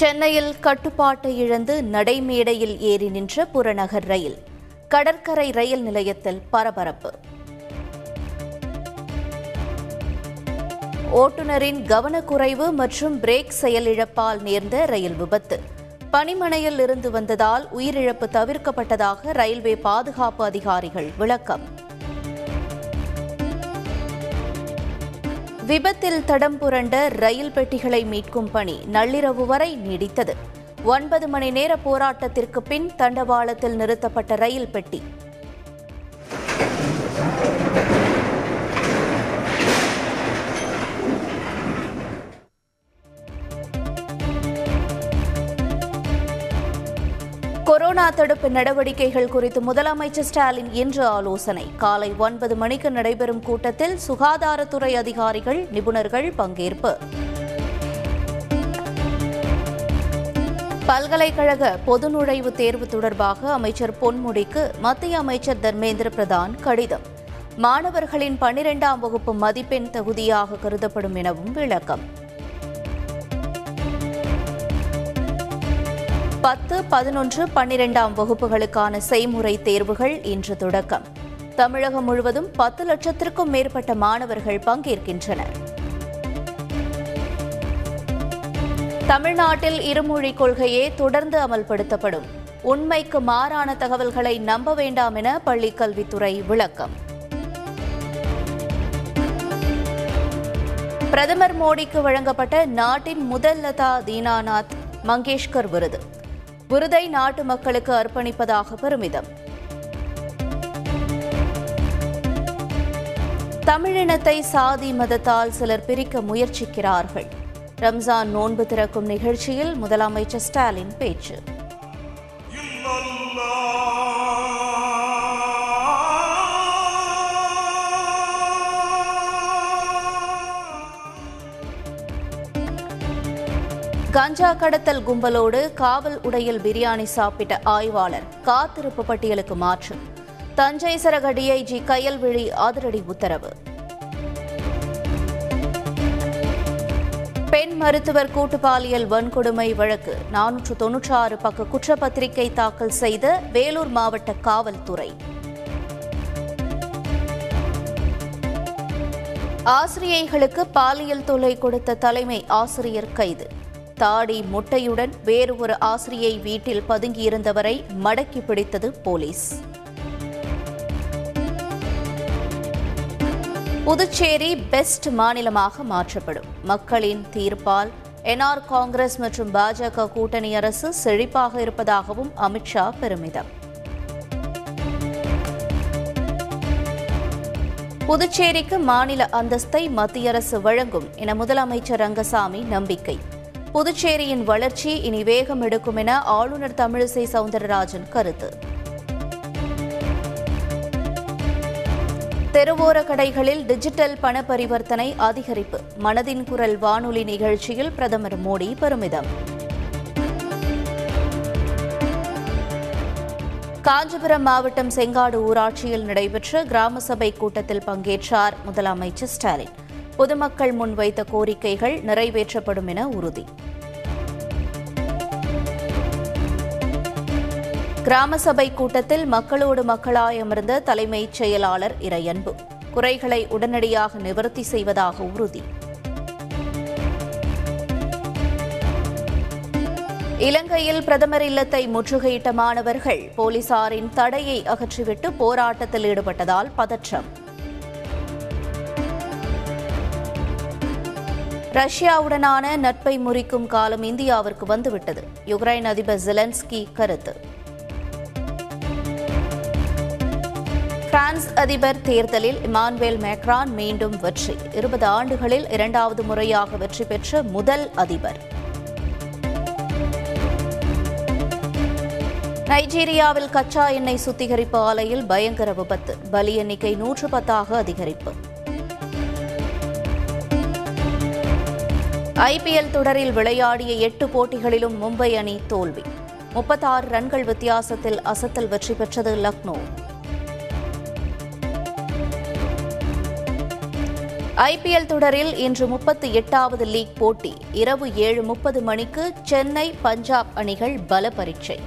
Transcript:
சென்னையில் கட்டுப்பாட்டை இழந்து நடைமேடையில் ஏறி நின்ற புறநகர் ரயில் கடற்கரை ரயில் நிலையத்தில் பரபரப்பு. ஓட்டுநரின் கவனக்குறைவு மற்றும் பிரேக் செயலிழப்பால் நேர்ந்த ரயில் விபத்து. பனிமனையில் இருந்து வந்ததால் உயிரிழப்பு தவிர்க்கப்பட்டதாக ரயில்வே பாதுகாப்பு அதிகாரிகள் விளக்கம். விபத்தில் தடம் புரண்ட ரயில் பெட்டிகளை மீட்கும் பணி நள்ளிரவு வரை நீடித்தது. ஒன்பது மணி நேர போராட்டத்திற்கு பின் தண்டவாளத்தில் நிறுத்தப்பட்ட ரயில் பெட்டி கொரோனா தடுப்பு நடவடிக்கைகள் குறித்து முதலமைச்சர் ஸ்டாலின் இன்று ஆலோசனை. காலை ஒன்பது மணிக்கு நடைபெறும் கூட்டத்தில் சுகாதாரத்துறை அதிகாரிகள் நிபுணர்கள் பங்கேற்பு. பல்கலைக்கழக பொது நுழைவுத் தேர்வு தொடர்பாக அமைச்சர் பொன்முடிக்கு மத்திய அமைச்சர் தர்மேந்திர பிரதான் கடிதம். மாணவர்களின் பனிரெண்டாம் வகுப்பு மதிப்பெண் தகுதியாக கருதப்படும் எனவும் விளக்கம். பத்து பதினொன்று பன்னிரெண்டாம் வகுப்புகளுக்கான செய்முறை தேர்வுகள் இன்று தொடக்கம். தமிழகம் முழுவதும் பத்து லட்சத்திற்கும் மேற்பட்ட மாணவர்கள் பங்கேற்கின்றனர். தமிழ்நாட்டில் இருமொழிக் கொள்கையே தொடர்ந்து அமல்படுத்தப்படும். உண்மைக்கு மாறான தகவல்களை நம்ப வேண்டாம் என பள்ளிக் கல்வித்துறை விளக்கம். பிரதமர் மோடிக்கு வழங்கப்பட்ட நாட்டின் முதல் லதா தீனாநாத் மங்கேஷ்கர் விருது. விருதை நாட்டு மக்களுக்கு அர்ப்பணிப்பதாக பெருமிதம். தமிழினத்தை சாதி மதத்தால் சிலர் பிரிக்க முயற்சிக்கிறார்கள். ரம்ஜான் நோன்பு திறக்கும் நிகழ்ச்சியில் முதலமைச்சர் ஸ்டாலின் பேச்சு. கஞ்சா கடத்தல் கும்பலோடு காவல் உடையில் பிரியாணி சாப்பிட்ட ஆய்வாளர் காத்திருப்பு பட்டியலுக்கு மாற்று. தஞ்சை சரக டிஐஜி கயல்விழி அதிரடி உத்தரவு. பெண் மருத்துவர் கூட்டு பாலியல் வன்கொடுமை வழக்கு நானூற்று தொன்னூற்றி ஆறு பக்க குற்றப்பத்திரிகை தாக்கல் செய்த வேலூர் மாவட்ட காவல்துறை. ஆசிரியைகளுக்கு பாலியல் தொல்லை கொடுத்த தலைமை ஆசிரியர் கைது. தாடி முட்டையுடன் வேறு ஒரு ஆசிரியை வீட்டில் பதுங்கியிருந்தவரை மடக்கி பிடித்தது போலீஸ். புதுச்சேரி பெஸ்ட் மாநிலமாக மாற்றப்படும். மக்களின் தீர்ப்பால் என்ஆர் காங்கிரஸ் மற்றும் பாஜக கூட்டணி அரசு செழிப்பாக இருப்பதாகவும் அமித்ஷா பெருமிதம். புதுச்சேரிக்கு மாநில அந்தஸ்தை மத்திய அரசு வழங்கும் என முதலமைச்சர் ரங்கசாமி நம்பிக்கை. புதுச்சேரியின் வளர்ச்சி இனி வேகம் எடுக்கும் என ஆளுநர் தமிழிசை சவுந்தரராஜன் கருத்து. தெருவோர கடைகளில் டிஜிட்டல் பண பரிவர்த்தனை அதிகரிப்பு. மனதின் குரல் வானொலி நிகழ்ச்சியில் பிரதமர் மோடி பெருமிதம். காஞ்சிபுரம் மாவட்டம் செங்காடு ஊராட்சியில் நடைபெற்ற கிராம சபை கூட்டத்தில் பங்கேற்றார் முதலமைச்சர் ஸ்டாலின். பொதுமக்கள் முன்வைத்த கோரிக்கைகள் நிறைவேற்றப்படும் என உறுதி. கிராம சபை கூட்டத்தில் மக்களோடு மக்களாய் அமர்ந்த தலைமைச் செயலாளர் இறையன்பு. குறைகளை உடனடியாக நிவர்த்தி செய்வதாக உறுதி. இலங்கையில் பிரதமர் இல்லத்தை முற்றுகையிட்ட மாணவர்கள் போலீசாரின் தடையை அகற்றிவிட்டு போராட்டத்தில் ஈடுபட்டதால் பதற்றம். ரஷ்யாவுடனான நட்பை முறிக்கும் காலம் இந்தியாவிற்கு வந்துவிட்டது. யுக்ரைன் அதிபர் ஜெலன்ஸ்கி கருத்து. பிரான்ஸ் அதிபர் தேர்தலில் இமானுவேல் மேக்ரான் மீண்டும் வெற்றி. இருபது ஆண்டுகளில் இரண்டாவது முறையாக வெற்றி பெற்ற முதல் அதிபர். நைஜீரியாவில் கச்சா எண்ணெய் சுத்திகரிப்பு ஆலையில் பயங்கர விபத்து. பலி எண்ணிக்கை நூற்று பத்தாக அதிகரிப்பு. ஐபிஎல் தொடரில் விளையாடிய எட்டு போட்டிகளிலும் மும்பை அணி தோல்வி. முப்பத்தாறு ரன்கள் வித்தியாசத்தில் அசத்தல் வெற்றி பெற்றது லக்னோ. ஐபிஎல் தொடரில் இன்று முப்பத்தி எட்டாவது லீக் போட்டி. இரவு ஏழு முப்பது மணிக்கு சென்னை பஞ்சாப் அணிகள் பல பரீட்சை.